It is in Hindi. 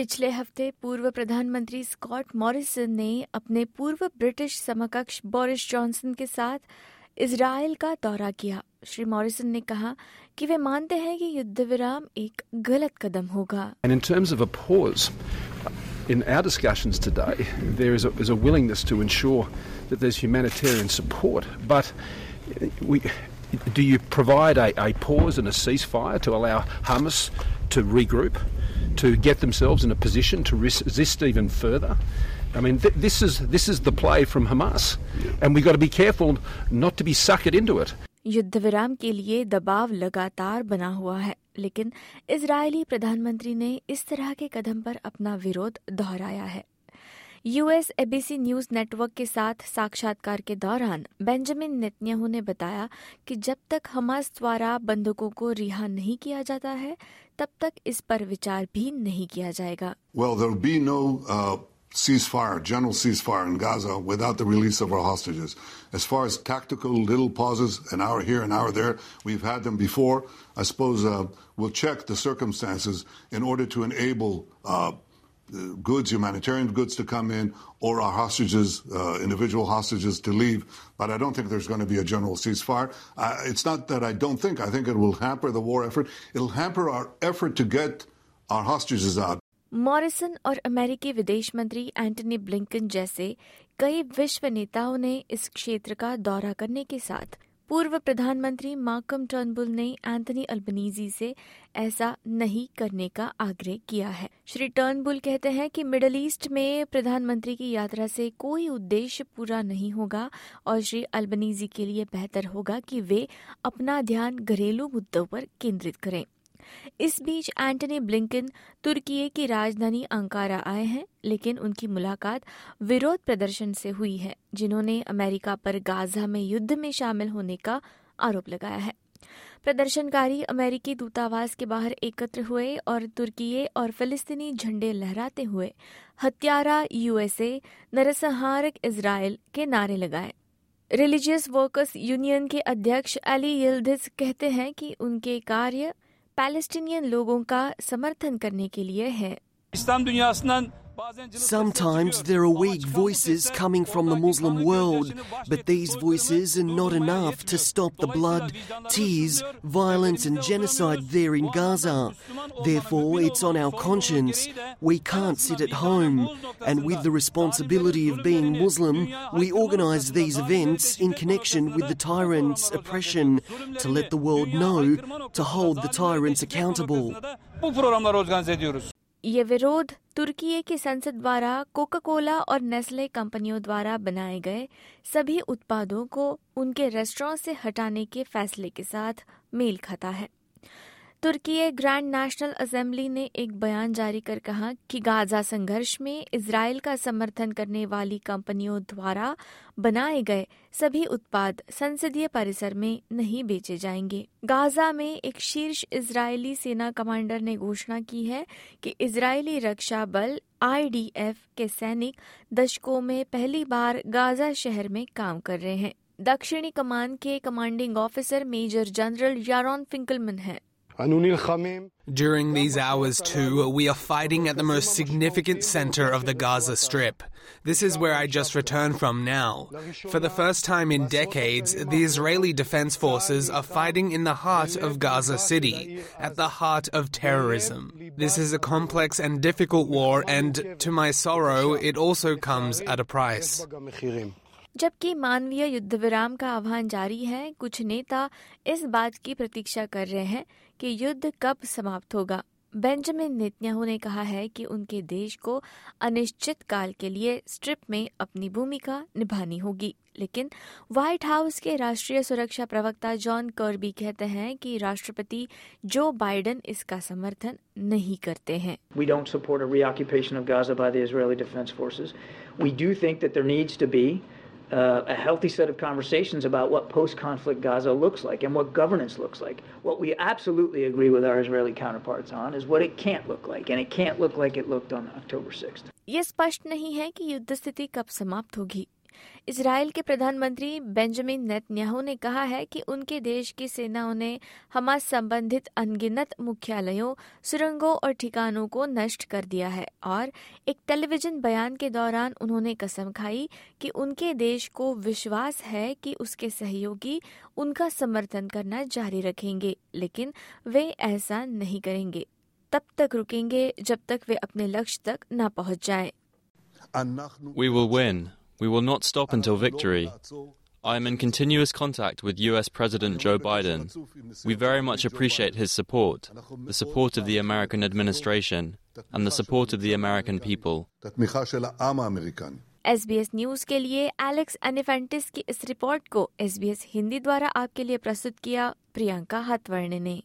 पिछले हफ़्ते पूर्व प्रधानमंत्री स्कॉट मॉरिसन ने अपने पूर्व ब्रिटिश समकक्ष बोरिस जॉनसन के साथ इसराइल का दौरा किया श्री मॉरिसन ने कहा कि वे मानते हैं कि युद्ध विराम एक गलत कदम होगा And in terms of a pause, in our discussions today, there is a, is a willingness to ensure that there's humanitarian support. But we, do you provide a, a pause and a ceasefire to allow Hamas to regroup, to get themselves in a position to resist even further? I mean, th- this is this is the play from Hamas, and we've got to be careful not to be suckered into it. युद्ध विराम के लिए दबाव लगातार बना हुआ है लेकिन इजरायली प्रधानमंत्री ने इस तरह के कदम पर अपना विरोध दोहराया है यूएस एबीसी न्यूज़ नेटवर्क के साथ साक्षात्कार के दौरान बेंजामिन नेतन्याहू ने बताया कि जब तक हमास द्वारा बंधकों को रिहा नहीं किया जाता है तब तक इस पर विचार भी नहीं किया जाएगा Well, uh, ceasefire, general ceasefire in Gaza without the release of our hostages. As far as tactical little pauses, an hour here, an hour there, we've had them before. I suppose uh, we'll check the circumstances in order to enable uh, goods, humanitarian goods to come in, or our hostages, uh, individual hostages to leave. But I don't think there's going to be a general ceasefire. Uh, it's not that I don't think. I think it will hamper the war effort. It'll hamper our effort to get our hostages out. Morrison और अमेरिकी विदेश मंत्री एंटनी ब्लिंकन जैसे कई विश्व नेताओं ने इस क्षेत्र का दौरा करने के साथ पूर्व प्रधानमंत्री माकम टर्नबुल ने एंथनी अल्बनीजी से ऐसा नहीं करने का आग्रह किया है। श्री टर्नबुल कहते हैं कि मिडल ईस्ट में प्रधानमंत्री की यात्रा से कोई उद्देश्य पूरा नहीं होगा और श्री अल्बनीजी के लिए बेहतर होगा कि वे अपना ध्यान घरेलू मुद्दों पर केंद्रित करें। इस बीच एंटनी ब्लिंकन तुर्की की राजधानी अंकारा आए हैं, लेकिन उनकी मुलाकात विरोध प्रदर्शन से हुई है, जिन्होंने अमेरिका पर गाजा में युद्ध में शामिल होने का आरोप लगाया है। प्रदर्शनकारी अमेरिकी दूतावास के बाहर एकत्र हुए और तुर्की और फिलिस्तीनी झंडे लहराते हुए हत्यारा यूएसए नरसंहारक इसराइल के नारे लगाए। रिलीजियस वर्कर्स यूनियन के अध्यक्ष अली यिल्दिज कहते हैं कि उनके कार्य पैलेस्टीनियन लोगों का समर्थन करने के लिए है। İslam dünyasından Sometimes there are weak voices coming from the Muslim world, but these voices are not enough to stop the blood, tears, violence, and genocide there in Gaza. Therefore, it's on our conscience. We can't sit at home. And with the responsibility of being Muslim, we organise these events in connection with the tyrant's oppression to let the world know to hold the tyrants accountable. bu programları organize ediyoruz. ये विरोध तुर्की की संसद द्वारा कोका कोला और नेस्ले कंपनियों द्वारा बनाए गए सभी उत्पादों को उनके रेस्टोरेंट से हटाने के फैसले के साथ मेल खाता है। तुर्की ग्रैंड नेशनल असेंबली ने एक बयान जारी कर कहा कि गाजा संघर्ष में इसराइल का समर्थन करने वाली कंपनियों द्वारा बनाए गए सभी उत्पाद संसदीय परिसर में नहीं बेचे जाएँगे। गाजा में एक शीर्ष इजरायली सेना कमांडर ने घोषणा की है कि इजरायली रक्षा बल आईडीएफ के सैनिक दशकों में पहली बार गाजा शहर में काम कर रहे हैं। दक्षिणी कमान के commanding officer major general Yaron Finkelman हैं। During these hours, too, we are fighting at the most significant center of the Gaza Strip. This is where I just returned from now. For the first time in decades, the Israeli Defense Forces are fighting in the heart of Gaza City, at the heart of terrorism. This is a complex and difficult war, and to my sorrow, it also comes at a price. जबकि मानवीय युद्ध विराम का आह्वान जारी है, कुछ नेता इस बात की प्रतीक्षा कर रहे हैं कि युद्ध कब समाप्त होगा। बेंजामिन नेतन्याहू ने कहा है कि उनके देश को अनिश्चित काल के लिए स्ट्रिप में अपनी भूमिका निभानी होगी। लेकिन व्हाइट हाउस के राष्ट्रीय सुरक्षा प्रवक्ता जॉन कर्बी कहते हैं कि राष्ट्रपति जो बाइडेन इसका समर्थन नहीं करते हैं। We don't support a reoccupation of Gaza by the Israeli Defense Forces. We do think that there needs to be uh, a healthy set of conversations about what post-conflict Gaza looks like and what governance looks like. What we absolutely agree with our Israeli counterparts on is what it can't look like, and it can't look like it looked on October 6th. ये स्पष्ट नहीं है कि युद्ध स्थिति कब समाप्त होगी इसराइल के प्रधानमंत्री बेंजामिन नेतन्याहू ने कहा है कि उनके देश की सेना ने हमास संबंधित अनगिनत मुख्यालयों, सुरंगों और ठिकानों को नष्ट कर दिया है और एक टेलीविज़न बयान के दौरान उन्होंने कसम खाई कि उनके देश को विश्वास है कि उसके सहयोगी उनका समर्थन करना जारी रखेंगे, लेकिन वे ऐसा नहीं करेंगे तब तक रुकेंगे जब तक वे अपने लक्ष्य तक न पहुँच जाएँ। We will win. We will not stop until victory. I am in continuous contact with US President Joe Biden. We very much appreciate his support, the support of the American administration, and the support of the American people. SBS news के लिए एलेक्स एनिफेंटिस की इस रिपोर्ट को SBS हिंदी द्वारा आपके लिए प्रस्तुत किया प्रियंका हतवर्णे ने